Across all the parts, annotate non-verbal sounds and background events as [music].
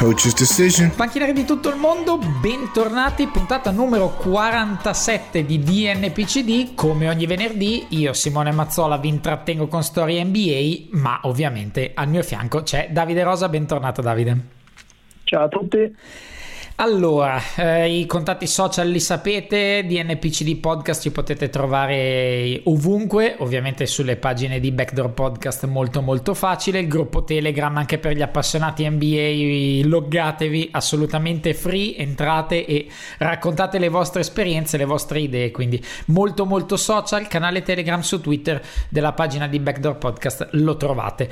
coach's decision. Panchinari di tutto il mondo, bentornati, puntata numero 47 di DNPCD. Come ogni venerdì, io Simone Mazzola vi intrattengo con storie NBA, ma ovviamente al mio fianco c'è Davide Rosa, bentornato Davide. Ciao a tutti. Allora, eh, i contatti social li sapete, DNPCD Podcast ci potete trovare ovunque, ovviamente sulle pagine di Backdoor Podcast molto molto facile, il gruppo Telegram anche per gli appassionati NBA, loggatevi, assolutamente free, entrate e raccontate le vostre esperienze, le vostre idee, quindi molto molto social, canale Telegram su Twitter della pagina di Backdoor Podcast lo trovate.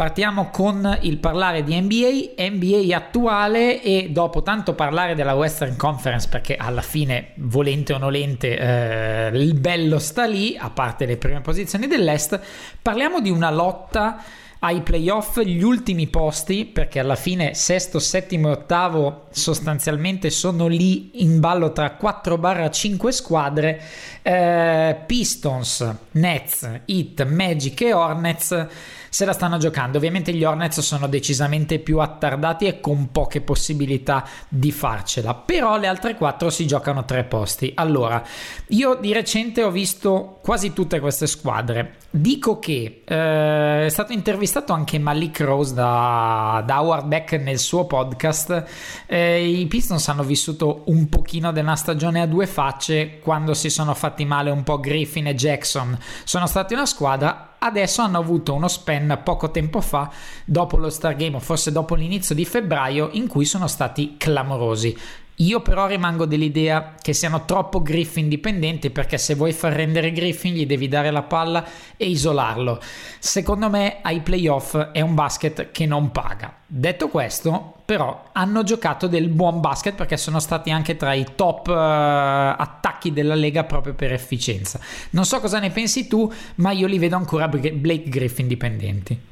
Partiamo con il parlare di NBA, NBA attuale e dopo tanto parlare della Western Conference perché alla fine, volente o nolente, eh, il bello sta lì, a parte le prime posizioni dell'Est, parliamo di una lotta ai playoff gli ultimi posti perché alla fine sesto, settimo e ottavo sostanzialmente sono lì in ballo tra 4-5 squadre eh, Pistons, Nets, Heat, Magic e Hornets se la stanno giocando. Ovviamente gli Hornets sono decisamente più attardati e con poche possibilità di farcela però le altre quattro si giocano tre posti. Allora io di recente ho visto quasi tutte queste squadre. Dico che eh, è stato intervistato anche Malik Rose da, da Howard Beck nel suo podcast. Eh, i Pistons hanno vissuto un pochino della stagione a due facce quando si sono fatti male un po' Griffin e Jackson. Sono stati una squadra adesso hanno avuto uno span poco tempo fa dopo lo Star Game o forse dopo l'inizio di febbraio in cui sono stati clamorosi io però rimango dell'idea che siano troppo Griffin dipendenti perché se vuoi far rendere Griffin gli devi dare la palla e isolarlo. Secondo me ai playoff è un basket che non paga. Detto questo, però hanno giocato del buon basket perché sono stati anche tra i top uh, attacchi della Lega proprio per efficienza. Non so cosa ne pensi tu, ma io li vedo ancora Blake Griffin dipendenti.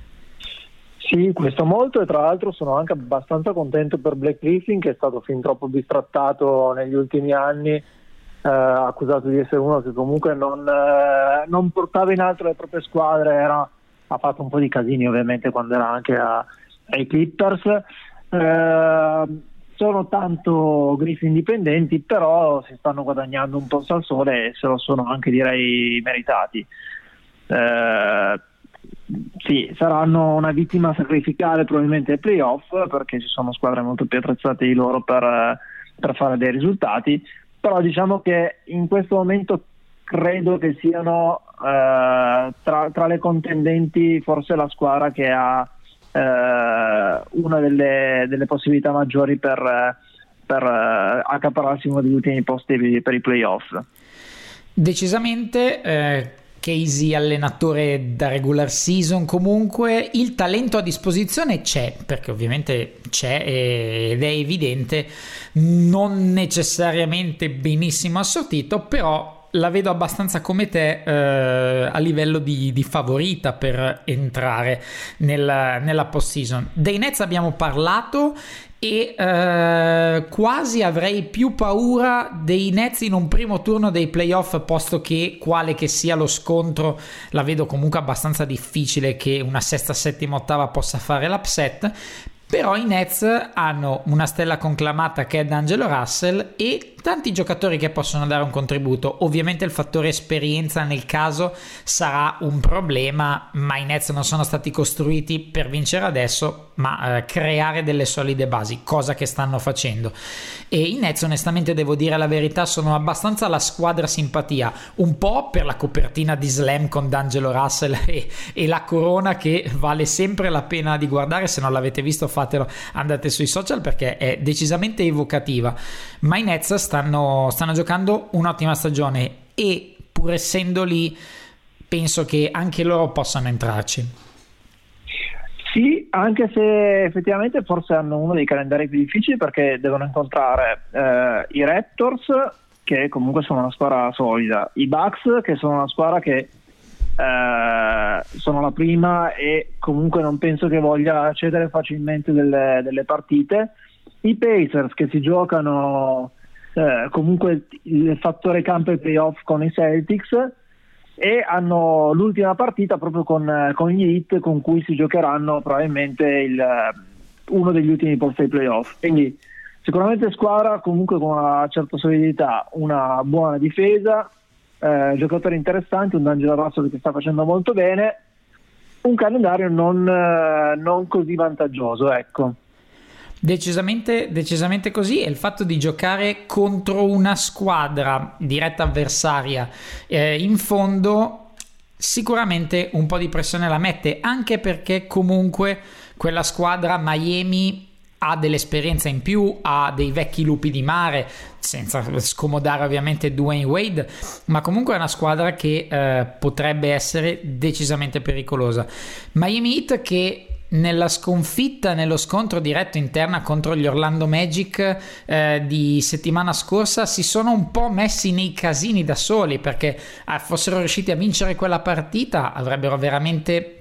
Sì, questo molto e tra l'altro sono anche abbastanza contento per Black Griffin che è stato fin troppo bistrattato negli ultimi anni, eh, accusato di essere uno che comunque non, eh, non, portava in alto le proprie squadre, era, ha fatto un po' di casini ovviamente quando era anche a, ai Clippers. Eh, sono tanto Griffin dipendenti, però si stanno guadagnando un po' al sole e se lo sono anche direi meritati. Eh, sì, saranno una vittima sacrificale probabilmente ai playoff perché ci sono squadre molto più attrezzate di loro per, per fare dei risultati, però diciamo che in questo momento credo che siano eh, tra, tra, le contendenti forse la squadra che ha eh, una delle, delle, possibilità maggiori per, per eh, accaparrarsi uno degli ultimi posti per i playoff. Decisamente eh, Casey allenatore da regular season. Comunque il talento a disposizione c'è perché ovviamente c'è ed è evidente non necessariamente benissimo assortito però la vedo abbastanza come te eh, a livello di, di, favorita per entrare nel, nella post season dei Nets abbiamo parlato e eh, quasi avrei più paura dei Nets in un primo turno dei playoff posto che quale che sia lo scontro la vedo comunque abbastanza difficile che una sesta, settima, ottava possa fare l'upset. Però i Nets hanno una stella conclamata che è D'Angelo Russell e tanti giocatori che possono dare un contributo. Ovviamente il fattore esperienza nel caso sarà un problema, ma i Nets non sono stati costruiti per vincere adesso, ma eh, creare delle solide basi, cosa che stanno facendo. E i Nets, onestamente, devo dire la verità, sono abbastanza la squadra simpatia, un po' per la copertina di Slam con D'Angelo Russell [laughs] e, e la corona che vale sempre la pena di guardare. Se non l'avete visto, fatelo, andate sui social perché è decisamente evocativa. Ma i Nets stanno, stanno giocando un'ottima stagione e pur essendo lì, penso che anche loro possano entrarci. Sì, anche se effettivamente forse hanno uno dei calendari più difficili perché devono incontrare eh, i Raptors, che comunque sono una squadra solida, i Bucks, che sono una squadra che eh, sono la prima e comunque non penso che voglia cedere facilmente delle, delle partite. I Pacers che si giocano eh, comunque il fattore campo e playoff con i Celtics e hanno l'ultima partita proprio con, con gli Heat con cui si giocheranno probabilmente il, uno degli ultimi posti ai playoff. Quindi sicuramente squadra comunque con una certa solidità, una buona difesa, eh, giocatori interessanti, un D'Angelo Russell che sta facendo molto bene, un calendario non, eh, non così vantaggioso, ecco. Decisamente, decisamente così e il fatto di giocare contro una squadra diretta avversaria eh, in fondo sicuramente un po' di pressione la mette anche perché comunque quella squadra Miami ha dell'esperienza in più, ha dei vecchi lupi di mare, senza scomodare ovviamente Dwayne Wade, ma comunque è una squadra che eh, potrebbe essere decisamente pericolosa. Miami Heat che nella sconfitta, nello scontro diretto interna contro gli Orlando Magic eh, di settimana scorsa si sono un po' messi nei casini da soli perché eh, fossero riusciti a vincere quella partita avrebbero veramente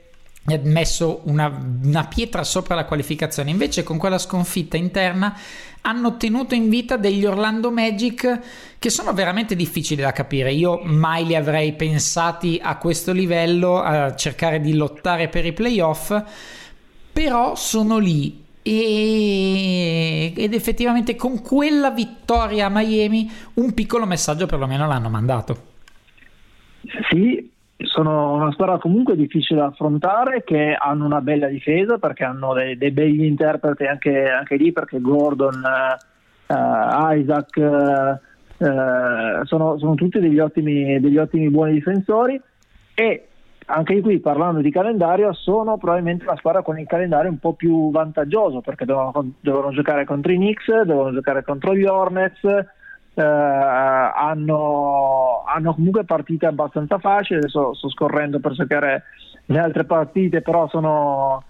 messo una, una, pietra sopra la qualificazione. Invece, con quella sconfitta interna hanno tenuto in vita degli Orlando Magic che sono veramente difficili da capire. Io mai li avrei pensati a questo livello, a cercare di lottare per i playoff però sono lì e... ed effettivamente con quella vittoria a Miami un piccolo messaggio perlomeno l'hanno mandato. Sì, sono una squadra comunque difficile da affrontare che hanno una bella difesa perché hanno dei, dei begli interpreti anche, anche, lì perché Gordon, uh, Isaac uh, sono, sono, tutti degli ottimi, degli ottimi buoni difensori e anche qui parlando di calendario sono probabilmente la squadra con il calendario un po' più vantaggioso perché devono, devono giocare contro i Knicks, devono giocare contro gli Hornets, eh, hanno, hanno, comunque partite abbastanza facili, adesso sto scorrendo per cercare le altre partite, però sono,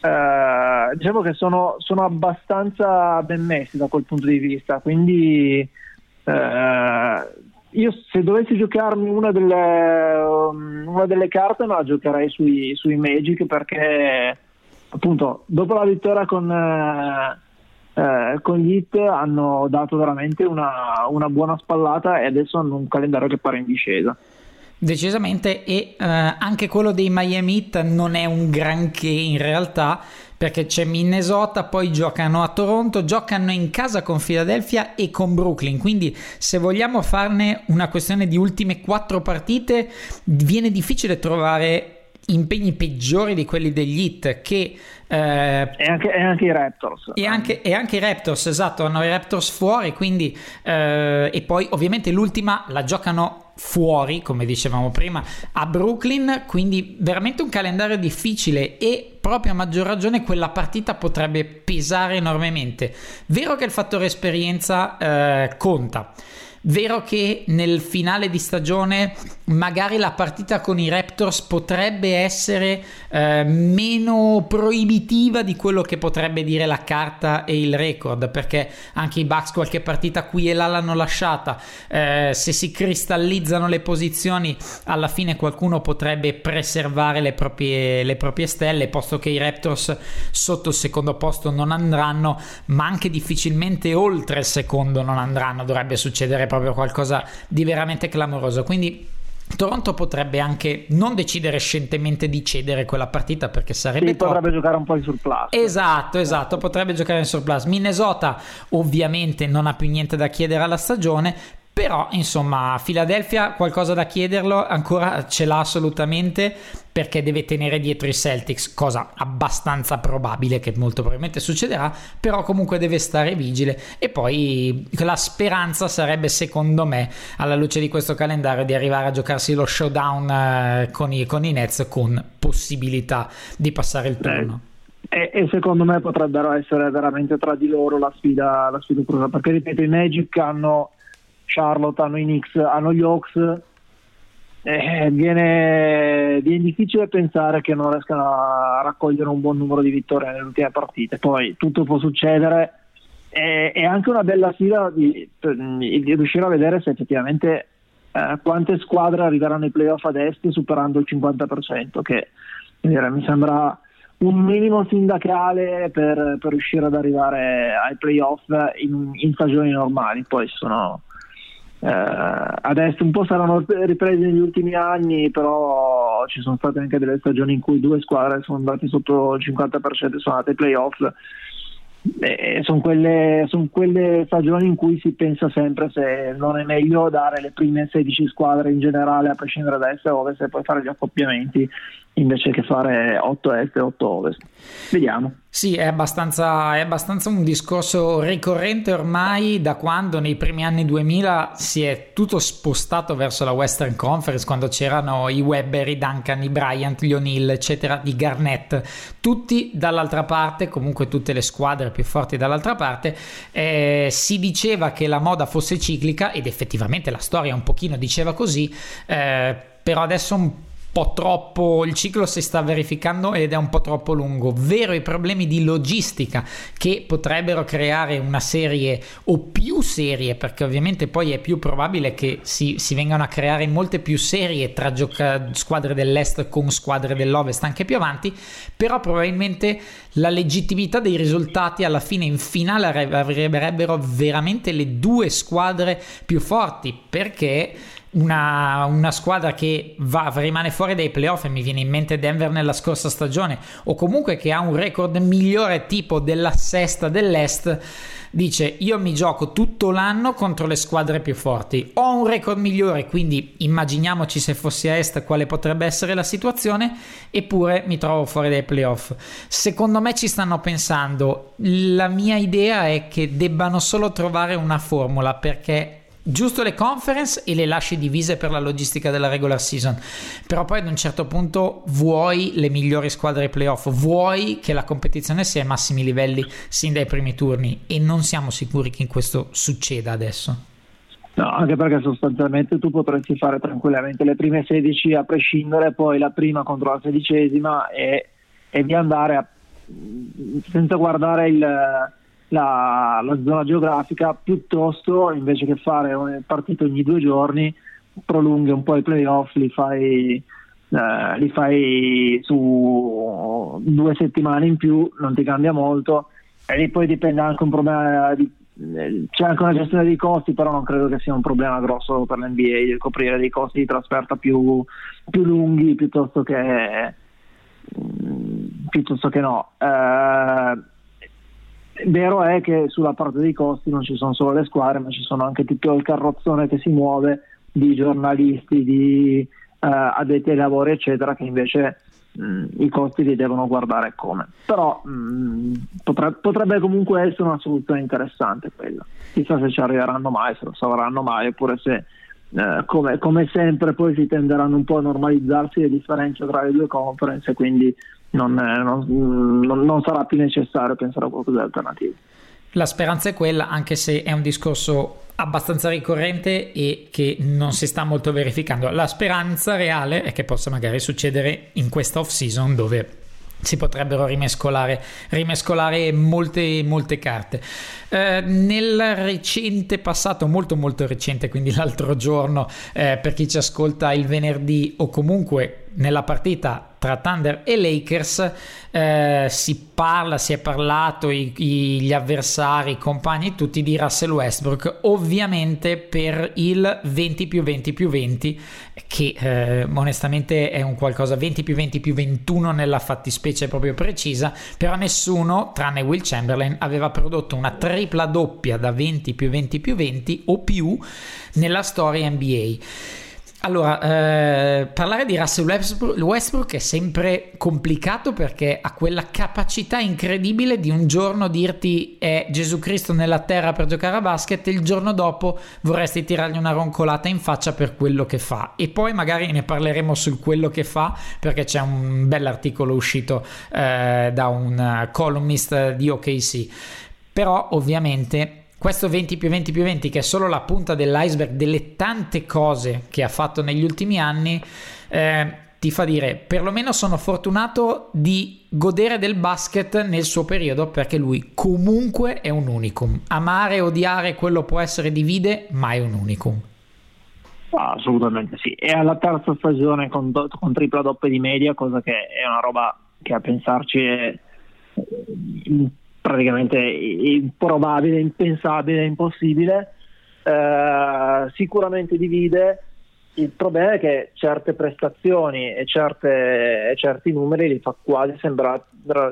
eh, diciamo che sono, sono, abbastanza ben messi da quel punto di vista, quindi eh, io se dovessi giocarmi una delle, um, una delle carte me la giocherei sui, sui, Magic perché appunto dopo la vittoria con, eh, eh, con gli Hit hanno dato veramente una, una buona spallata e adesso hanno un calendario che pare in discesa. Decisamente e eh, anche quello dei Miami Heat non è un granché in realtà perché c'è Minnesota, poi giocano a Toronto, giocano in casa con Philadelphia e con Brooklyn, quindi se vogliamo farne una questione di ultime quattro partite viene difficile trovare impegni peggiori di quelli degli Hit che eh, e, anche, e, anche, i Raptors. e anche, e anche, i Raptors esatto hanno i Raptors fuori quindi eh, e poi ovviamente l'ultima la giocano fuori, come dicevamo prima, a Brooklyn, quindi veramente un calendario difficile e proprio a maggior ragione quella partita potrebbe pesare enormemente. Vero che il fattore esperienza eh, conta. Vero che nel finale di stagione magari la partita con i Raptors potrebbe essere eh, meno proibitiva di quello che potrebbe dire la carta e il record, perché anche i Bucks qualche partita qui e là l'hanno lasciata. Eh, se si cristallizzano le posizioni, alla fine qualcuno potrebbe preservare le proprie, le proprie stelle, posto che i Raptors sotto il secondo posto non andranno, ma anche difficilmente oltre il secondo non andranno. Dovrebbe succedere proprio qualcosa di veramente clamoroso. Quindi Toronto potrebbe anche non decidere scientemente di cedere quella partita perché sarebbe Sì, troppo. potrebbe giocare un po' in surplus. Esatto, esatto, potrebbe giocare in surplus. Minnesota ovviamente non ha più niente da chiedere alla stagione, però insomma Philadelphia qualcosa da chiederlo ancora ce l'ha assolutamente perché deve tenere dietro i Celtics, cosa abbastanza probabile che molto probabilmente succederà, però comunque deve stare vigile e poi la speranza sarebbe secondo me alla luce di questo calendario di arrivare a giocarsi lo showdown eh, con i, con i Nets con possibilità di passare il turno. E, e secondo me potrebbero essere veramente tra di loro la sfida, la sfida cruciale, perché ripeto, i Magic hanno Charlotte, hanno i Knicks, hanno gli Hawks. Eh, viene, viene difficile pensare che non riescano a raccogliere un buon numero di vittorie nelle ultime partite. Poi tutto può succedere. È, è anche una bella sfida di, di riuscire a vedere se effettivamente eh, quante squadre arriveranno ai playoff ad est superando il 50%, che dire, mi sembra un minimo sindacale per, per riuscire ad arrivare ai playoff in, in stagioni normali. Poi sono adesso un po' saranno riprese negli ultimi anni, però ci sono state anche delle stagioni in cui due squadre sono andate sotto il 50% e sono andate ai playoff. E sono quelle, son quelle stagioni in cui si pensa sempre se non è meglio dare le prime 16 squadre in generale a prescindere da est e ovest e poi fare gli accoppiamenti invece che fare 8 est e 8 ovest. Vediamo. Sì, è abbastanza, è abbastanza un discorso ricorrente ormai da quando nei primi anni 2000 si è tutto spostato verso la Western Conference, quando c'erano i Webber, i Duncan, i Bryant, gli O'Neill, eccetera, di Garnett, tutti dall'altra parte, comunque tutte le squadre più forti dall'altra parte, eh, si diceva che la moda fosse ciclica ed effettivamente la storia un pochino diceva così, eh, però adesso un po' troppo il ciclo si sta verificando ed è un po' troppo lungo. Vero i problemi di logistica che potrebbero creare una serie o più serie perché ovviamente poi è più probabile che si, si vengano a creare molte più serie tra gioca- squadre dell'est con squadre dell'ovest anche più avanti però probabilmente la legittimità dei risultati alla fine in finale avrebbero veramente le due squadre più forti perché una, una, squadra che va, rimane fuori dai playoff e mi viene in mente Denver nella scorsa stagione o comunque che ha un record migliore tipo della sesta dell'est dice io mi gioco tutto l'anno contro le squadre più forti. Ho un record migliore quindi immaginiamoci se fossi a est quale potrebbe essere la situazione eppure mi trovo fuori dai playoff. Secondo me ci stanno pensando. La mia idea è che debbano solo trovare una formula perché giusto le conference e le lasci divise per la logistica della regular season. Però poi ad un certo punto vuoi le migliori squadre ai playoff vuoi che la competizione sia ai massimi livelli sin dai primi turni e non siamo sicuri che questo succeda adesso. No, anche perché sostanzialmente tu potresti fare tranquillamente le prime 16 a prescindere, poi la prima contro la sedicesima e, e di andare a, senza guardare il, la, la, zona geografica, piuttosto invece che fare una partita ogni due giorni, prolunghi un po' i playoff, li fai, eh, li fai su due settimane in più, non ti cambia molto e poi dipende anche un problema di c'è anche una gestione dei costi, però non credo che sia un problema grosso per l'NBA coprire dei costi di trasferta più, più lunghi piuttosto che, piuttosto che no. Eh, vero è che sulla parte dei costi non ci sono solo le squadre, ma ci sono anche tutto il carrozzone che si muove di giornalisti, di eh, addetti ai lavori, eccetera, che invece mh, i costi li devono guardare come. Però mh, potrebbe, potrebbe comunque essere una soluzione interessante quella. Chissà se ci arriveranno mai, se lo sapranno mai, oppure se eh, come, come, sempre poi si tenderanno un po' a normalizzarsi le differenze tra le due conference quindi non, non, non, non sarà più necessario pensare a qualcosa di alternativo. La speranza è quella, anche se è un discorso abbastanza ricorrente e che non si sta molto verificando. La speranza reale è che possa magari succedere in questa off season dove si potrebbero rimescolare, rimescolare molte, molte carte. Eh, nel recente passato, molto molto recente, quindi l'altro giorno, eh, per chi ci ascolta il venerdì o comunque nella partita tra Thunder e Lakers eh, si parla, si è parlato, i, i, gli avversari, i compagni, tutti di Russell Westbrook, ovviamente per il 20 più 20 più 20, che eh, onestamente è un qualcosa 20 più 20 più 21 nella fattispecie proprio precisa, però nessuno, tranne Will Chamberlain, aveva prodotto una tripla doppia da 20 più 20 più 20 o più nella storia NBA. Allora, eh, parlare di Russell Westbrook è sempre complicato perché ha quella capacità incredibile di un giorno dirti è Gesù Cristo nella terra per giocare a basket e il giorno dopo vorresti tirargli una roncolata in faccia per quello che fa. E poi magari ne parleremo sul quello che fa perché c'è un bell'articolo uscito eh, da un columnist di OKC. Però ovviamente questo 20 più 20 più 20 che è solo la punta dell'iceberg delle tante cose che ha fatto negli ultimi anni eh, ti fa dire perlomeno sono fortunato di godere del basket nel suo periodo perché lui comunque è un unicum. Amare odiare quello può essere divide ma è un unicum. Ah, assolutamente sì. È alla terza stagione con, con tripla doppia di media cosa che è una roba che a pensarci è praticamente improbabile, impensabile, impossibile. Eh, sicuramente divide. Il problema è che certe prestazioni e, certe, e certi numeri li fa quasi sembrare,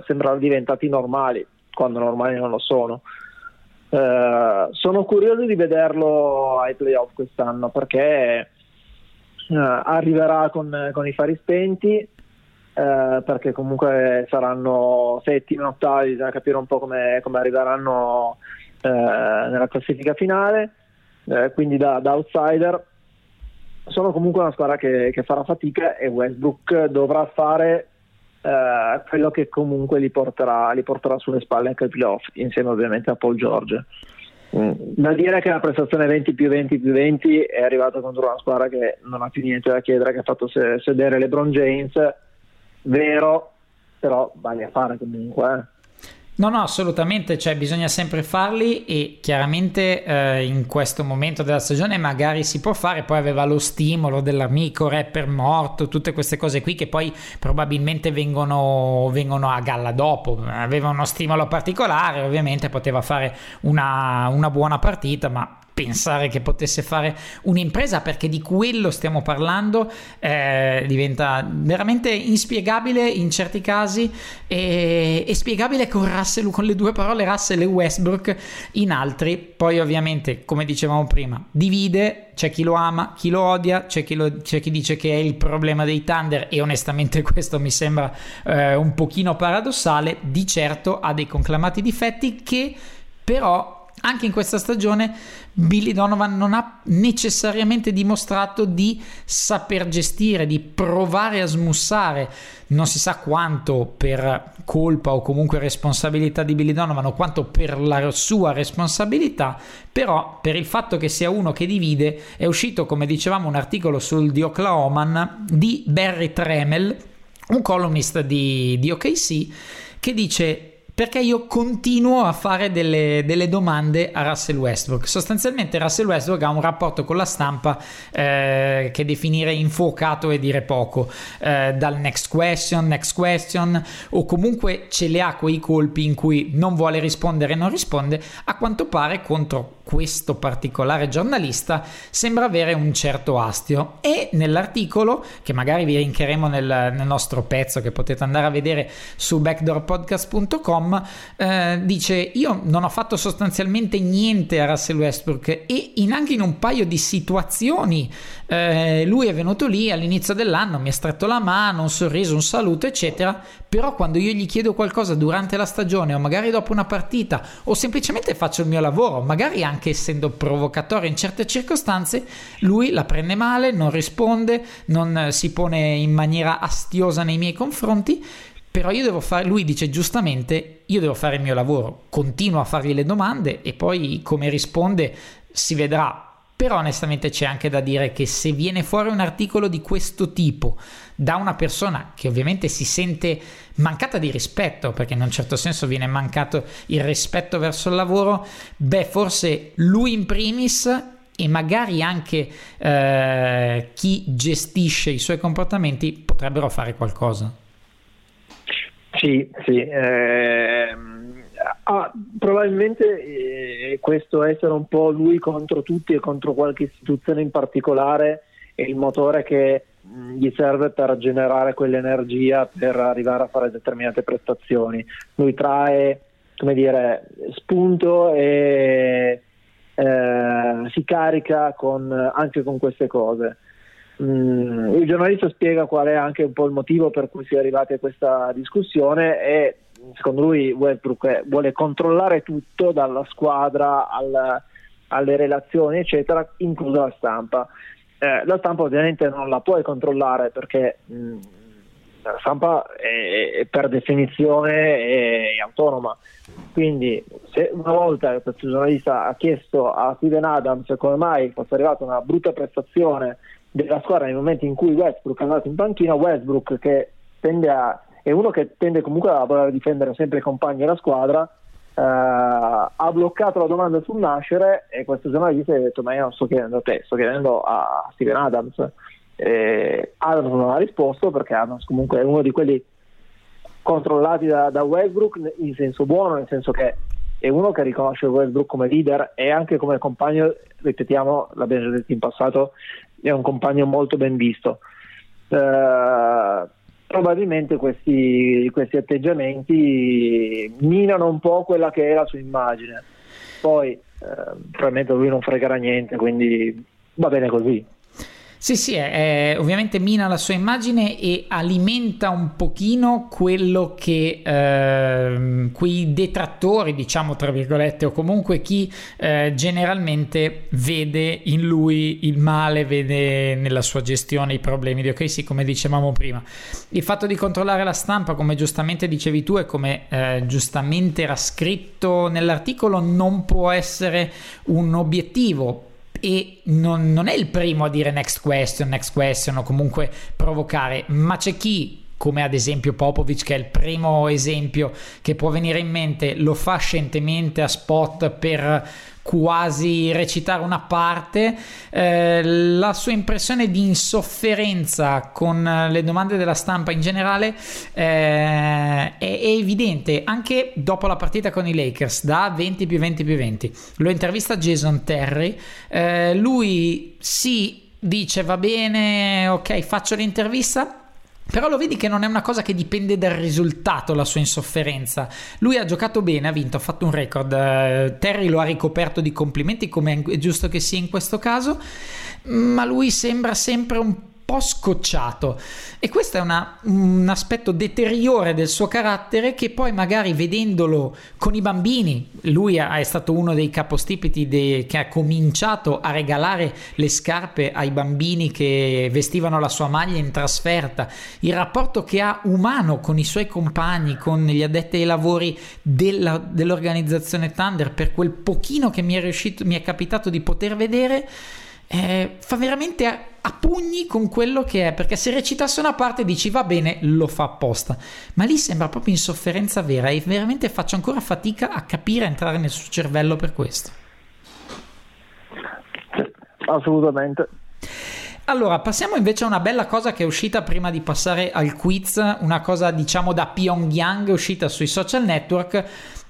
sembrare diventati normali, quando normali non lo sono. Uh, sono curioso di vederlo ai playoff quest'anno perché uh, arriverà con, con, i fari spenti eh, perché comunque saranno settimi, ottavi, bisogna capire un po' come, come arriveranno eh, nella classifica finale, eh, quindi da, da, outsider sono comunque una squadra che, che, farà fatica e Westbrook dovrà fare eh, quello che comunque li porterà, li porterà, sulle spalle anche ai playoff, insieme ovviamente a Paul George. Mm. Da dire che la prestazione 20 più 20 più 20 è arrivata contro una squadra che non ha più niente da chiedere, che ha fatto sedere LeBron James vero, però vale a fare comunque. Eh. No, no, assolutamente, cioè bisogna sempre farli e chiaramente eh, in questo momento della stagione magari si può fare, poi aveva lo stimolo dell'amico rapper morto, tutte queste cose qui che poi probabilmente vengono, vengono a galla dopo, aveva uno stimolo particolare, ovviamente poteva fare una, una buona partita, ma pensare che potesse fare un'impresa perché di quello stiamo parlando eh, diventa veramente inspiegabile in certi casi e, e spiegabile con Russell con le due parole Russell e Westbrook in altri. Poi ovviamente come dicevamo prima divide c'è chi lo ama, chi lo odia, c'è chi, lo, c'è chi, dice che è il problema dei Thunder e onestamente [laughs] questo mi sembra eh, un pochino paradossale, di certo ha dei conclamati difetti che però anche in questa stagione Billy Donovan non ha necessariamente dimostrato di saper gestire, di provare a smussare, non si sa quanto per colpa o comunque responsabilità di Billy Donovan o quanto per la sua responsabilità, però per il fatto che sia uno che divide è uscito, come dicevamo, un articolo sul di Oklahoma di Barry Tremel, un columnist di, di OKC, che dice perché io continuo a fare delle, delle, domande a Russell Westbrook. Sostanzialmente Russell Westbrook ha un rapporto con la stampa eh, che definire infuocato e dire poco, eh, dal next question, next question, o comunque ce le ha quei colpi in cui non vuole rispondere e non risponde, a quanto pare contro questo particolare giornalista sembra avere un certo astio. E nell'articolo che magari vi linkeremo nel, nel nostro pezzo che potete andare a vedere su backdoorpodcast.com eh, dice io non ho fatto sostanzialmente niente a Russell Westbrook e in, anche in un paio di situazioni eh, lui è venuto lì all'inizio dell'anno mi ha stretto la mano un sorriso un saluto eccetera però quando io gli chiedo qualcosa durante la stagione o magari dopo una partita o semplicemente faccio il mio lavoro magari anche essendo provocatorio in certe circostanze, lui la prende male, non risponde, non si pone in maniera astiosa nei miei confronti, però io devo fare, lui dice giustamente, io devo fare il mio lavoro, continuo a fargli le domande e poi come risponde si vedrà. Però onestamente c'è anche da dire che se viene fuori un articolo di questo tipo da una persona che ovviamente si sente mancata di rispetto, perché in un certo senso viene mancato il rispetto verso il lavoro, beh, forse lui in primis e magari anche eh, chi gestisce i suoi comportamenti potrebbero fare qualcosa. Sì, sì. ehm, ah, probabilmente eh, questo essere un po' lui contro tutti e contro qualche istituzione in particolare è il motore che mh, gli serve per generare quell'energia per arrivare a fare determinate prestazioni. Lui trae, come dire, spunto e eh, si carica con- anche con queste cose. Mm, il giornalista spiega qual è anche un po' il motivo per cui si è arrivati a questa discussione e secondo lui Westbrook vuole controllare tutto dalla squadra al- alle relazioni eccetera inclusa la stampa. Eh, la stampa ovviamente non la puoi controllare perché mm, la stampa è, è per definizione è, è autonoma. Quindi se una volta questo giornalista ha chiesto a Steven Adams come mai fosse arrivata una brutta prestazione della squadra nei momenti in cui Westbrook è andato in panchina, Westbrook che tende a, è uno che tende comunque a voler difendere sempre i compagni della squadra, eh, ha bloccato la domanda sul nascere e questo giornalista ha detto ma io non sto chiedendo a te, sto chiedendo a Steven Adams. Eh, Adams non ha risposto perché Adams comunque è uno di quelli controllati da, da Westbrook in senso buono, nel senso che è uno che riconosce Westbrook come leader e anche come compagno, ripetiamo, l'abbiamo già detto in passato, è un compagno molto ben visto. Eh, probabilmente questi, questi atteggiamenti minano un po' quella che è la sua immagine. Poi eh, probabilmente lui non fregherà niente, quindi va bene così. Sì, sì, è- è- ovviamente mina la sua immagine e alimenta un pochino quello che ehm, quei detrattori, diciamo tra virgolette, o comunque chi eh, generalmente vede in lui il male, vede nella sua gestione i problemi di ok, sì, come dicevamo prima. Il fatto di controllare la stampa, come giustamente dicevi tu e come eh, giustamente era scritto nell'articolo, non può essere un obiettivo e non, non è il primo a dire next question, next question o comunque provocare, ma c'è chi come ad esempio Popovic che è il primo esempio che può venire in mente lo fa scientemente a spot per quasi recitare una parte eh, la sua impressione di insofferenza con eh, le domande della stampa in generale eh, è, è evidente anche dopo la partita con i Lakers da 20 più 20 più 20 lo intervista Jason Terry eh, lui si dice va bene ok faccio l'intervista però lo vedi che non è una cosa che dipende dal risultato, la sua insofferenza. Lui ha giocato bene, ha vinto, ha fatto un record. eh, Terry lo ha ricoperto di complimenti, come è giusto che sia in questo caso. Ma lui sembra sempre un po' scocciato. E questo è una- un aspetto deteriore del suo carattere che poi magari vedendolo con i bambini, lui è stato uno dei capostipiti de- che ha cominciato a regalare le scarpe ai bambini che vestivano la sua maglia in trasferta, il rapporto che ha umano con i suoi compagni, con gli addetti ai lavori della- dell'organizzazione Thunder, per quel pochino che mi è riuscito, mi è capitato di poter vedere, eh, fa veramente a, pugni con quello che è perché se recitasse una parte dici va bene lo fa apposta ma lì sembra proprio insofferenza vera e veramente faccio ancora fatica a capire a entrare nel suo cervello per questo Assolutamente. Allora, passiamo invece a una bella cosa che è uscita prima di passare al quiz, una cosa diciamo da Pyongyang, uscita sui social network.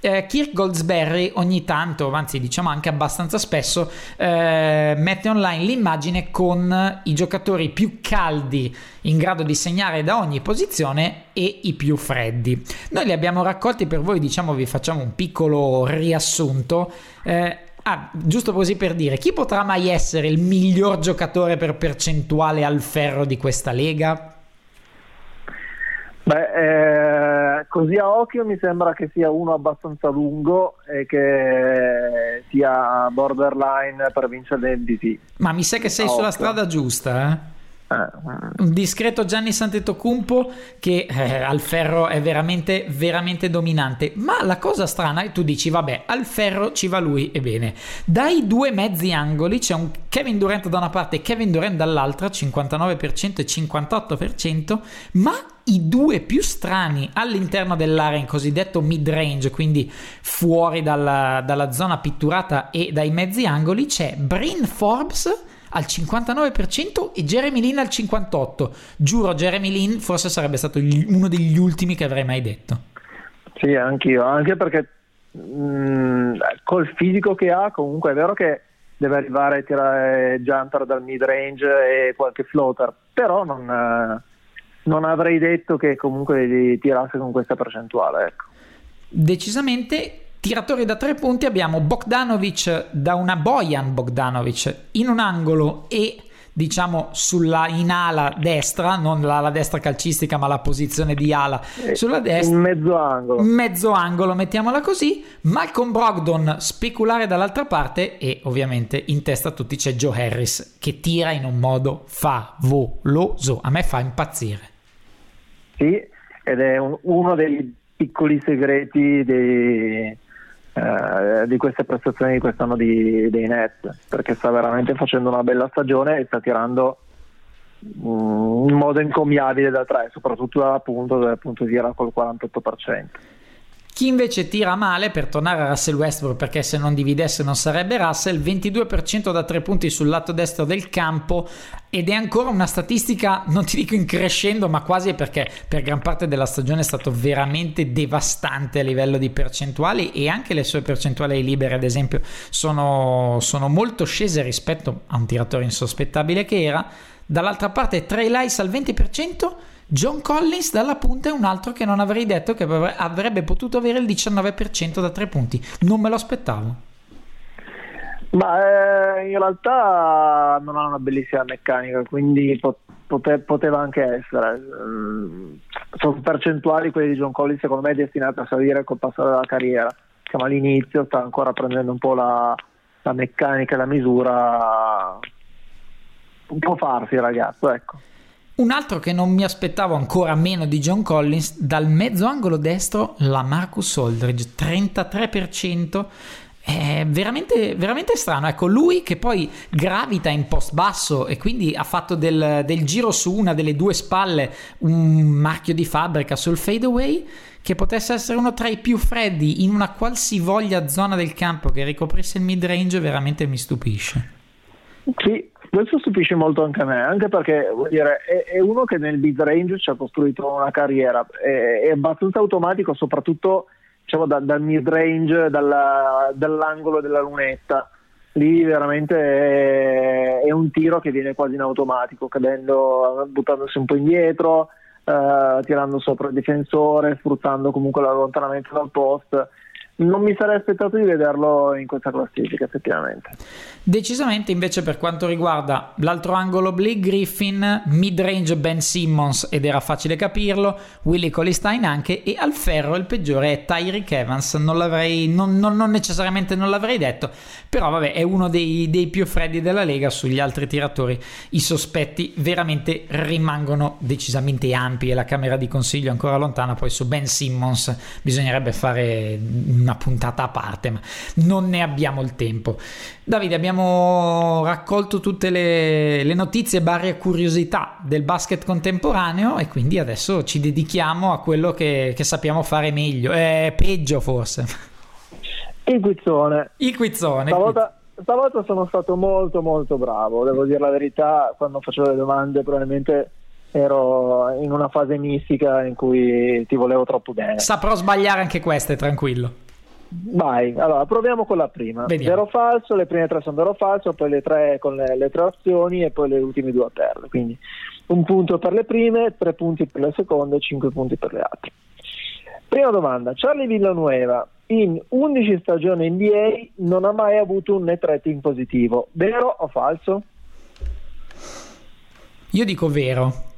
Eh, Kirk Goldsberry ogni tanto, anzi diciamo anche abbastanza spesso, eh, mette online l'immagine con i giocatori più caldi in grado di segnare da ogni posizione e i più freddi. Noi li abbiamo raccolti per voi, diciamo vi facciamo un piccolo riassunto. Eh, Ah, giusto così per dire, chi potrà mai essere il miglior giocatore per percentuale al ferro di questa lega? Beh, eh, così a occhio mi sembra che sia uno abbastanza lungo e che sia borderline per vincere l'MVP. Ma mi sa che sei A sulla occhio. strada giusta, eh? Un discreto Gianni Santetocumpo che eh, al ferro è veramente veramente dominante. Ma la cosa strana è tu dici vabbè al ferro ci va lui e bene. Dai due mezzi angoli c'è un Kevin Durant da una parte e Kevin Durant dall'altra 59% e 58% ma i due più strani all'interno dell'area in cosiddetto mid range quindi fuori dalla, dalla zona pitturata e dai mezzi angoli c'è Brain Forbes al 59% e Jeremy Lin al 58%. Giuro, Jeremy Lin forse sarebbe stato uno degli ultimi che avrei mai detto. Sì, anch'io, anche perché mh, col fisico che ha, comunque è vero che deve arrivare a tirare jumper dal mid range e qualche floater, però non, eh, non avrei detto che comunque li tirasse con questa percentuale. Ecco. Decisamente tiratori da tre punti abbiamo Bogdanovic da una Bojan Bogdanovic in un angolo e diciamo sulla in ala destra, non l'ala destra calcistica, ma la posizione di ala sulla destra. In mezzo angolo. Mezzo angolo, mettiamola così. Malcolm Brogdon speculare dall'altra parte e ovviamente in testa a tutti c'è Joe Harris che tira in un modo favoloso. A me fa impazzire. Sì, ed è un- uno dei piccoli segreti dei, eh, di queste prestazioni di quest'anno di- dei Nets, perché sta veramente facendo una bella stagione e sta tirando mm, in modo incommiabile da tre, soprattutto dal punto appunto tira col 48%. Chi invece tira male, per tornare a Russell Westbrook, perché se non dividesse non sarebbe Russell, 22% da tre punti sul lato destro del campo ed è ancora una statistica, non ti dico in crescendo, ma quasi perché per gran parte della stagione è stato veramente devastante a livello di percentuali e anche le sue percentuali libere, ad esempio, sono, sono molto scese rispetto a un tiratore insospettabile che era. Dall'altra parte Trey Lyles al 20%, John Collins dalla punta è un altro che non avrei detto che avre- avrebbe potuto avere il 19% da tre punti. Non me lo aspettavo. Ma eh, in realtà non ha una bellissima meccanica, quindi po- pote- poteva anche essere. Mm, sono percentuali quelle di John Collins, secondo me, destinate a salire col passare della carriera. Siamo all'inizio, sta ancora prendendo un po' la, la meccanica la misura. Un po' farsi, ragazzo, ecco. Un altro che non mi aspettavo ancora meno di John Collins, dal mezzo angolo destro la Marcus Aldridge, 33%. È veramente, veramente strano. Ecco, lui che poi gravita in post basso e quindi ha fatto del, del giro su una delle due spalle un marchio di fabbrica sul fadeaway, che potesse essere uno tra i più freddi in una qualsivoglia zona del campo che ricoprisse il mid range, veramente mi stupisce. Sì, questo stupisce molto anche a me, anche perché dire, è, è uno che nel mid range ci ha costruito una carriera, è, è abbastanza automatico, soprattutto diciamo, da- dal mid range, dalla- dall'angolo della lunetta. Lì veramente è, è un tiro che viene quasi in automatico, cadendo, buttandosi un po' indietro, eh, tirando sopra il difensore, sfruttando comunque l'allontanamento dal post. Non mi sarei aspettato di vederlo in questa classifica, effettivamente. Decisamente invece per quanto riguarda l'altro angolo Blake Griffin, mid-range Ben Simmons ed era facile capirlo, Willie Colistein anche e al ferro il peggiore è Tyreek Evans, non l'avrei, non, non- non necessariamente non l'avrei detto, però vabbè è uno dei, dei più freddi della Lega, sugli altri tiratori i sospetti veramente rimangono decisamente ampi e la camera di consiglio è ancora lontana, poi su Ben Simmons bisognerebbe fare una puntata a parte, ma non ne abbiamo il tempo. Davide, abbiamo raccolto tutte le, le notizie barre curiosità del basket contemporaneo e quindi adesso ci dedichiamo a quello che, che sappiamo fare meglio, eh, peggio forse. Il quizzone. Il quizzone. Stavolta, stavolta sono stato molto molto bravo, devo dire la verità, quando facevo le domande probabilmente ero in una fase mistica in cui ti volevo troppo bene. Saprò sbagliare anche queste, tranquillo. Vai, allora proviamo con la prima. Vediamo. Vero o falso, le prime tre sono vero o falso, poi le tre con le, le tre opzioni e poi le ultime due a perle. Quindi un punto per le prime, tre punti per le seconde, cinque punti per le altre. Prima domanda, Charlie Villanueva in 11 stagioni NBA non ha mai avuto un net rating positivo, vero o falso? Io dico vero.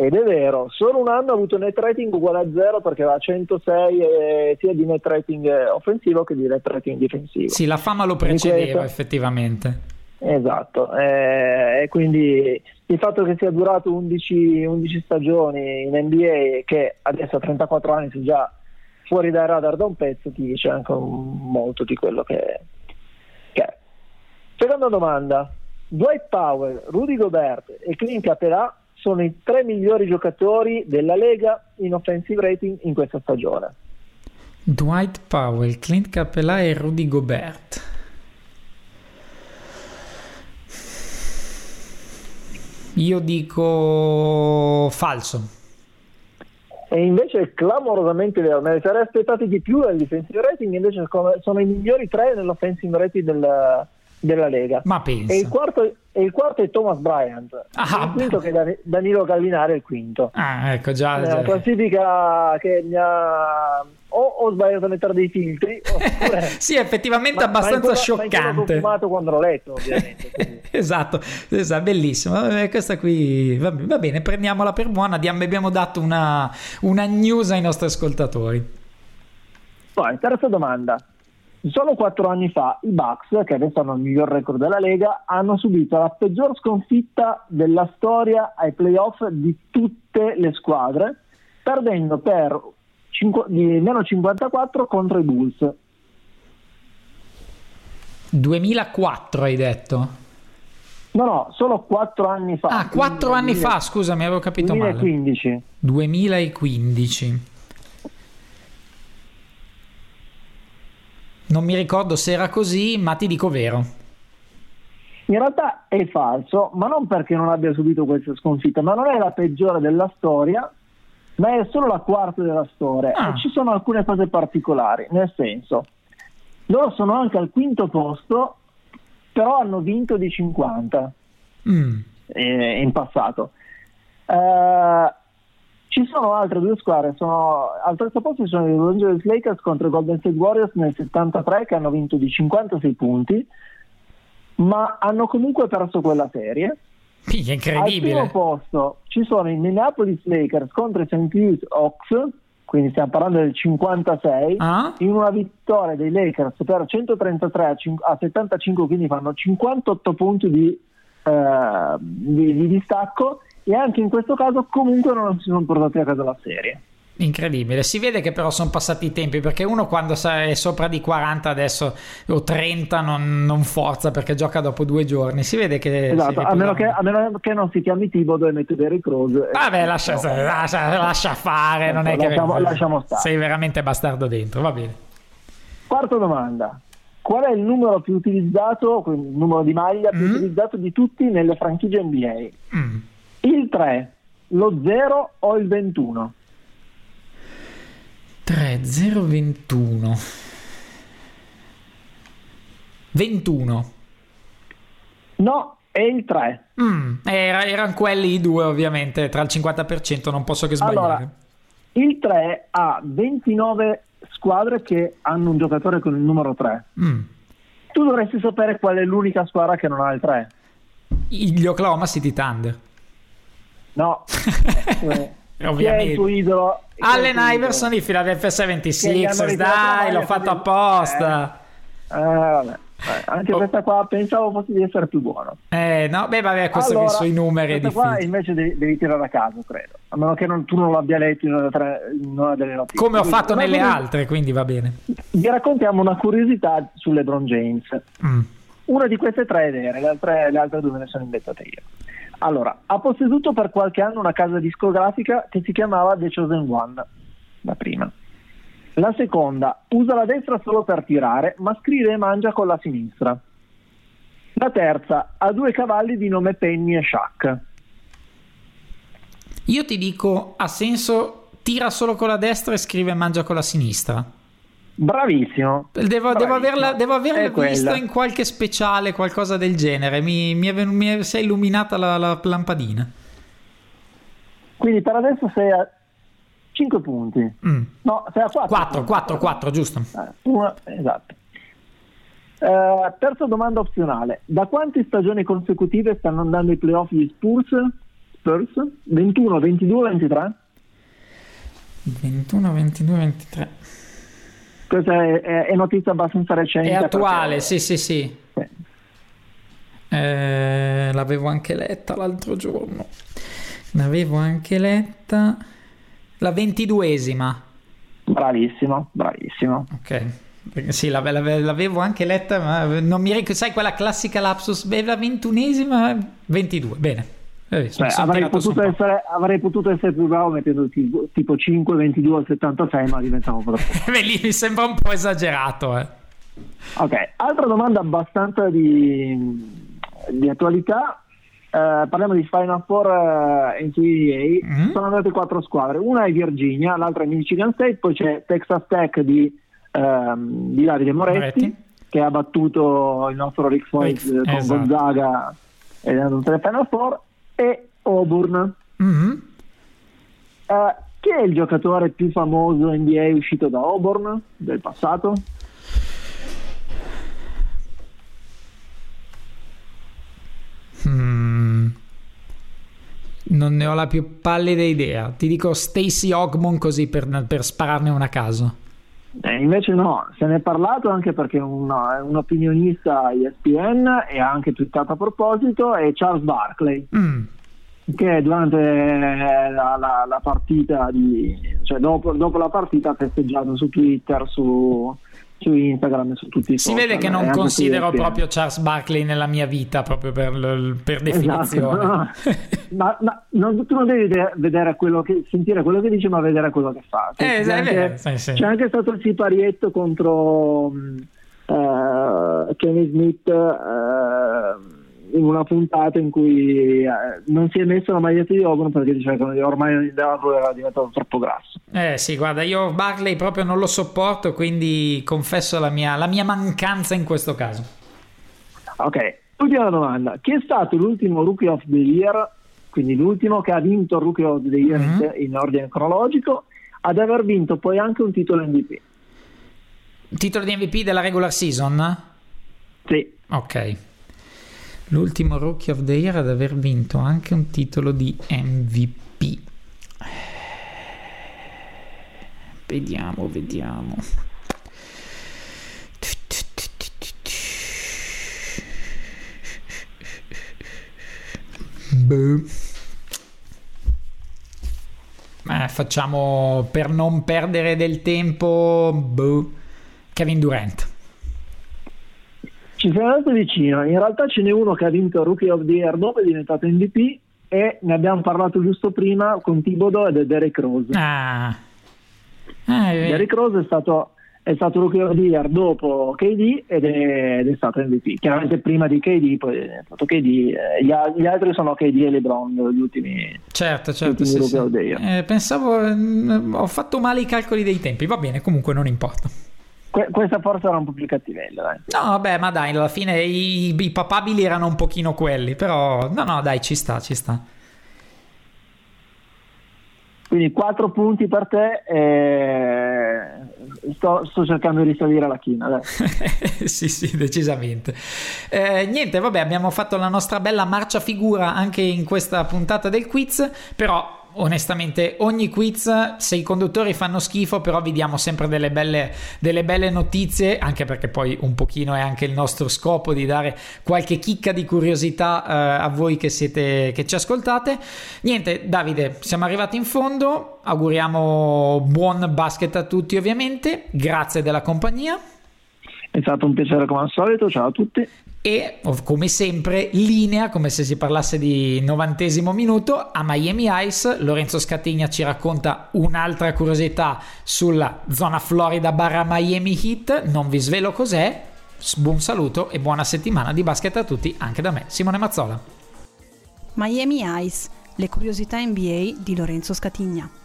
Ed è vero, solo un anno ha avuto net rating uguale a zero perché aveva 106 eh, sia di net rating eh, offensivo che di net rating difensivo. Sì, la fama lo precedeva effettivamente. Esatto, eh, e quindi il fatto che sia durato 11, 11 stagioni in NBA, che adesso a 34 anni sia già fuori dai radar da un pezzo, ti dice anche molto di quello che, che è. Seconda domanda, Dwight Powell, Rudy Gobert e Clint Capela sono i tre migliori giocatori della Lega in offensive rating in questa stagione. Dwight Powell, Clint Capella e Rudy Gobert. Io dico falso. E invece clamorosamente vero, me ne sarei aspettati di più dal defensive rating, invece sono i migliori tre nell'offensive rating del- della Lega. Ma pensa. E il quarto, e il quarto è Thomas Bryant, Ah, il quinto che è Dan- Danilo Gallinari è il quinto. Ah, ecco già. Una già. classifica che mi ha o ho sbagliato a mettere dei filtri [laughs] oppure Sì, effettivamente Ma- ma abbastanza ma scioccante. consumato quando l'ho letto ovviamente. [laughs] Esatto, esatto, bellissimo. Vabbè, Questa qui va, va bene, prendiamola per buona. Abbiamo dato una, una news ai nostri ascoltatori. Poi, terza domanda. Solo quattro anni fa i Bucks, che adesso hanno il miglior record della Lega, hanno subito la peggior sconfitta della storia ai playoff di tutte le squadre, perdendo per cinqu- di meno 54 contro i Bulls. 2004 hai detto? No, no, solo quattro anni fa. Ah, quattro anni fa, scusami, avevo capito male. 2015. Non mi ricordo se era così, ma ti dico vero. In realtà è falso, ma non perché non abbia subito questa sconfitta, ma non è la peggiore della storia, ma è solo la quarta della storia. Ah. E ci sono alcune cose particolari, nel senso, loro sono anche al quinto posto, però hanno vinto di 50 Mm. eh, in passato. Eh, ci sono altre due squadre, sono, al terzo posto ci sono i Los Angeles Lakers contro i Golden State Warriors nel 73 che hanno vinto di 56 punti, ma hanno comunque perso quella serie. Minchia, Al primo incredibile. posto ci sono i Minneapolis Lakers contro i St. Louis Hawks, quindi stiamo parlando del 56, Ah? in una vittoria dei Lakers per 133 a, cin- a 75, quindi fanno 58 punti di, eh, di- di distacco e anche in questo caso comunque non si sono portati a casa la serie. Incredibile. Si vede che però sono passati i tempi perché uno quando è sopra di 40 adesso o 30 non, non forza perché gioca dopo due giorni. Si vede che. Esatto, a meno, che, a meno che non si chiami Tibodo e mette Derrick Rose. Vabbè, lascia, No. lascia- lascia fare. Non è che Lasciamo- lasciamo stare. sei veramente bastardo dentro. Va bene. Quarta domanda. Qual è il numero più utilizzato, il numero di maglia più Mm. utilizzato di tutti nelle franchigie NBA? Mm. Il 3, lo 0 o il 21? 3, 0, 21. 21. No, è il 3. Mm, era- erano quelli i due, ovviamente. Tra il 50% non posso che sbagliare. Allora, il 3 ha 29 squadre che hanno un giocatore con il numero 3. Mm. Tu dovresti sapere qual è l'unica squadra che non ha il 3. Gli Oklahoma City Thunder. No. [laughs] Eh, Chi è Ovviamente. il tuo idolo? Allen? Iverson di Philadelphia Che gli hanno 76ers. ritirato la Dai, l'ho fatto apposta. Eh, vabbè. Eh, anche Oh. questa qua pensavo fossi di essere più buono. Eh, no, beh, vabbè, questo Allora, che sui numeri questa qua invece devi, devi tirare a caso, credo. A meno che non- tu non l'abbia letto in una, tre- in una delle notizie. Come ho Quindi, fatto una nelle altre, quindi va bene. Vi raccontiamo una curiosità su LeBron James. Mm. Una di queste tre è vera, le altre, le altre due me ne sono inventate io. Allora, ha posseduto per qualche anno una casa discografica che si chiamava The Chosen One, la prima. La seconda, usa la destra solo per tirare, ma scrive e mangia con la sinistra. La terza, ha due cavalli di nome Penny e Shaq. Io ti dico, ha senso, tira solo con la destra e scrive e mangia con la sinistra. Bravissimo. Devo, devo averla, devo averla È quella. vista in qualche speciale, qualcosa del genere. Mi, mi è, mi è- si è illuminata la, la lampadina. Quindi per adesso sei a 5 punti. Mm. No, sei a 4. 4, 4, 4, giusto. esatto. Eh, terza domanda opzionale. Da quante stagioni consecutive stanno andando i playoff gli Spurs? Spurs? 21, 22, 23? 21, 22, 23. Questa è, è- è notizia abbastanza recente. È attuale, perché- sì, sì, sì. Eh, l'avevo anche letta l'altro giorno. L'avevo anche letta. La ventiduesima. Bravissimo, bravissimo. Ok. Sì, l'ave- l'ave- l'avevo anche letta, ma non mi ricordo. Sai quella classica lapsus? Beh, la ventunesima, 22. Bene. Eh, Cioè, avrei, potuto po'. essere, avrei potuto essere più bravo mettendo tipo, tipo 5, 22 al 76, ma diventavo troppo. [laughs] Beh, lì mi sembra un po' esagerato. Eh. Ok, altra domanda abbastanza di, di attualità. Eh, parliamo di Final Four eh, NCAA. Mhm. Sono andate quattro squadre. Una è Virginia, l'altra è Michigan State, poi c'è Texas Tech di, ehm, di Davide Moretti, Moretti. che ha battuto il nostro Rick Rick- eh, con esatto. Gonzaga ed è andato alle Final Four, e Auburn. Mhm. Eh, chi è il giocatore più famoso NBA uscito da Auburn del passato? Mm. Non ne ho la più pallida idea. Ti dico Stacy Ogmon così per, per spararne una a caso. Eh, invece no, se ne è parlato anche perché una- è un opinionista ESPN e ha anche twittato a proposito, è Charles Barkley, Mm. che durante eh, la, la- la partita, di, cioè dopo, dopo la partita ha festeggiato su Twitter, su, su Instagram e su tutti i Si social. vede che non su considero proprio Charles Barkley nella mia vita, proprio per, per definizione. Esatto, [laughs] ma, ma non- tu non devi vedere- quello che, sentire quello che dice, ma vedere quello che fa. Eh, C'è anche- sì, sì. C'è anche stato il siparietto contro mh, eh, Kenny Smith eh, in una puntata in cui eh, non si è messo la maglietta di Auburn perché diceva che ormai Auburn era diventato troppo grasso. Eh sì, guarda, io Barkley proprio non lo sopporto, quindi confesso la mia, la mia mancanza in questo caso. Ok, ultima domanda. Chi è stato l'ultimo Rookie of the Year, quindi l'ultimo che ha vinto il Rookie of the Year in- Mhm. in, ordine cronologico, ad aver vinto poi anche un titolo MVP? Titolo di MVP della regular season? Sì. Ok. L'ultimo rookie of the year ad aver vinto anche un titolo di MVP. Vediamo, vediamo. Boh. Eh, facciamo per non perdere del tempo. Boh. Kevin Durant. Ci siamo andati vicino, in realtà ce n'è uno che ha vinto Rookie of the Year dopo è diventato MVP e ne abbiamo parlato giusto prima con Thibodeau ed è Derek Rose. Ah. Eh, Derrick Rose è stato, è stato Rookie of the Year dopo KD ed è, ed è stato MVP. Chiaramente prima di KD, poi è stato KD. eh, Gli, gli altri sono KD e LeBron, gli ultimi. Certo, certo. Ultimi Sì, sì. Eh, pensavo, mm, ho fatto male i calcoli dei tempi. Va bene, comunque non importa. Que- questa forse era un po' più cattivella, dai. No, vabbè, ma dai, alla fine i, i papabili erano un pochino quelli. Però, no, no, dai, ci sta, ci sta. Quindi 4 punti per te e sto, sto cercando di risalire la china. [laughs] Sì, sì, decisamente. Eh, niente, vabbè, abbiamo fatto la nostra bella marcia figura anche in questa puntata del quiz, però onestamente ogni quiz, se i conduttori fanno schifo, però vi diamo sempre delle belle, delle belle notizie, anche perché poi un pochino è anche il nostro scopo di dare qualche chicca di curiosità eh, a voi che siete che ci ascoltate. Niente, Davide, siamo arrivati in fondo, auguriamo buon basket a tutti ovviamente, grazie della compagnia. È stato un piacere come al solito, ciao a tutti. E come sempre, linea, come se si parlasse di novantesimo minuto, a Miami Ice. Lorenzo Scatigna ci racconta un'altra curiosità sulla zona Florida barra Miami Heat. Non vi svelo cos'è. Buon saluto e buona settimana di basket a tutti, anche da me, Simone Mazzola. Miami Ice, le curiosità NBA di Lorenzo Scatigna.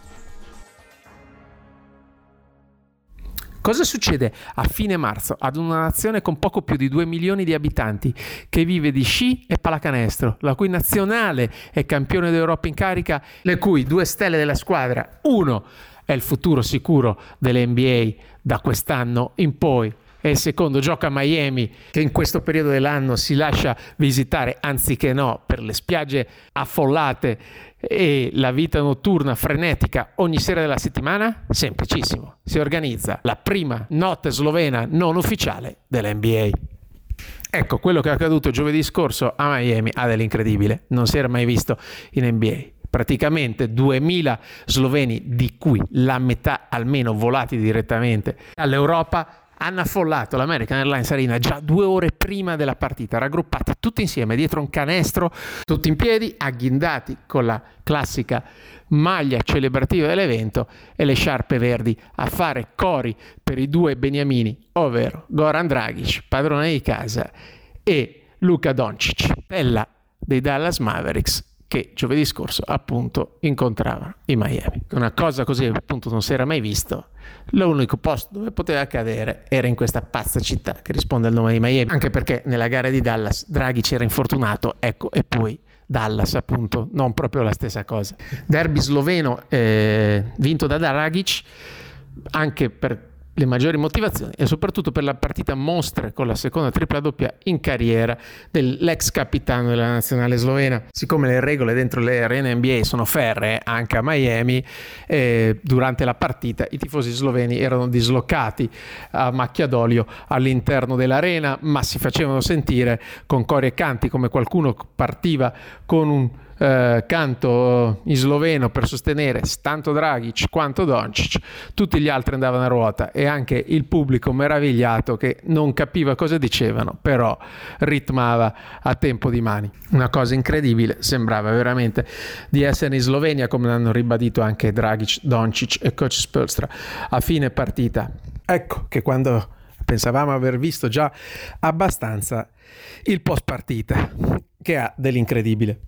Cosa succede a fine marzo ad una nazione con poco più di 2 milioni di abitanti che vive di sci e pallacanestro, la cui nazionale è campione d'Europa in carica, le cui due stelle della squadra, uno è il futuro sicuro dell'NBA da quest'anno in poi e il secondo gioca a Miami che in questo periodo dell'anno si lascia visitare anziché no per le spiagge affollate e la vita notturna frenetica ogni sera della settimana? Semplicissimo, si organizza la prima notte slovena non ufficiale dell'NBA. Ecco, quello che è accaduto giovedì scorso a Miami ha dell'incredibile, non si era mai visto in NBA praticamente 2000 sloveni, di cui la metà almeno volati direttamente all'Europa, hanno affollato l'American Airlines Arena già due ore prima della partita, raggruppati tutti insieme dietro un canestro, tutti in piedi, agghindati con la classica maglia celebrativa dell'evento e le sciarpe verdi a fare cori per i due beniamini, ovvero Goran Dragic, padrone di casa, e Luca Doncic, bella dei Dallas Mavericks che giovedì scorso appunto incontravano i Miami. Una cosa così appunto non si era mai visto. L'unico posto dove poteva accadere era in questa pazza città che risponde al nome di Miami, anche perché nella gara di Dallas Draghi c'era infortunato, ecco, e poi Dallas appunto, non proprio la stessa cosa. Derby sloveno eh, vinto da Dragic anche per le maggiori motivazioni e soprattutto per la partita mostra con la seconda tripla doppia in carriera dell'ex capitano della nazionale slovena. Siccome le regole dentro le arene NBA sono ferree anche a Miami, eh, durante la partita i tifosi sloveni erano dislocati a macchia d'olio all'interno dell'arena, ma si facevano sentire con cori e canti come qualcuno partiva con un eh, canto in sloveno per sostenere tanto Dragic quanto Doncic, tutti gli altri andavano a ruota e anche il pubblico meravigliato che non capiva cosa dicevano, però ritmava a tempo di mani. Una cosa incredibile, sembrava veramente di essere in Slovenia come hanno ribadito anche Dragic, Doncic e coach Spolstra a fine partita. Ecco che quando pensavamo aver visto già abbastanza il post partita che ha dell'incredibile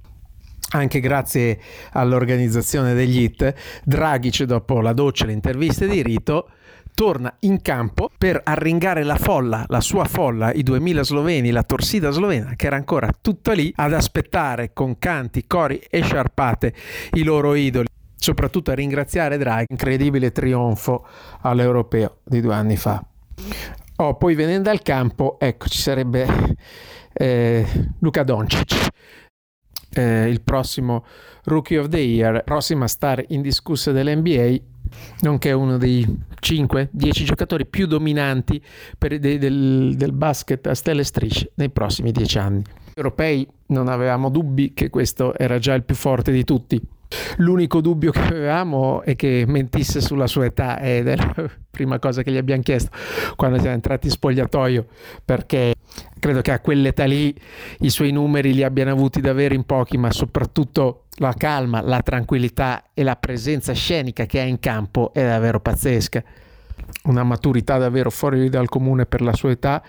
anche grazie all'organizzazione degli hit, Dragic dopo la doccia e le interviste di rito torna in campo per arringare la folla, la sua folla, i 2000 sloveni, la torsida slovena che era ancora tutta lì ad aspettare con canti, cori e sciarpate i loro idoli. Soprattutto a ringraziare Draghi, incredibile trionfo all'europeo di due anni fa. Oh, poi venendo al campo, ecco, ci sarebbe eh, Luca Doncic eh, il prossimo Rookie of the Year, prossima star indiscussa dell'NBA, nonché uno dei 5-10 giocatori più dominanti per, de, del, del, basket a stelle e strisce nei prossimi 10 anni. Europei non avevamo dubbi che questo era già il più forte di tutti. L'unico dubbio che avevamo è che mentisse sulla sua età ed è la prima cosa che gli abbiamo chiesto quando siamo entrati in spogliatoio perché credo che a quell'età lì i suoi numeri li abbiano avuti davvero in pochi ma soprattutto la calma, la tranquillità e la presenza scenica che ha in campo è davvero pazzesca. Una maturità davvero fuori dal comune per la sua età,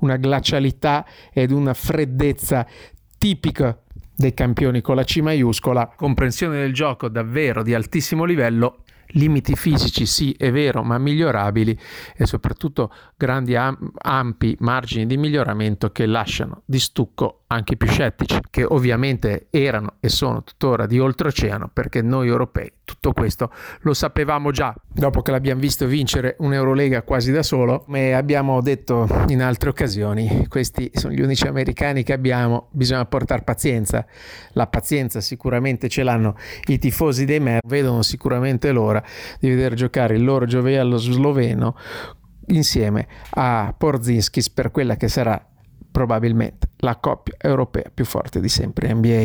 una glacialità ed una freddezza tipica dei campioni con la C maiuscola, comprensione del gioco davvero di altissimo livello, limiti fisici sì è vero ma migliorabili e soprattutto grandi am- ampi margini di miglioramento che lasciano di stucco anche i più scettici che ovviamente erano e sono tuttora di oltreoceano perché noi europei tutto questo lo sapevamo già. Dopo che l'abbiamo visto vincere un'Eurolega quasi da solo come abbiamo detto in altre occasioni questi sono gli unici americani che abbiamo bisogna portare pazienza. La pazienza sicuramente ce l'hanno i tifosi dei Mer vedono sicuramente l'ora di vedere giocare il loro gioiello sloveno insieme a Porzinskis per quella che sarà probabilmente la coppia europea più forte di sempre in NBA.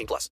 18 plus.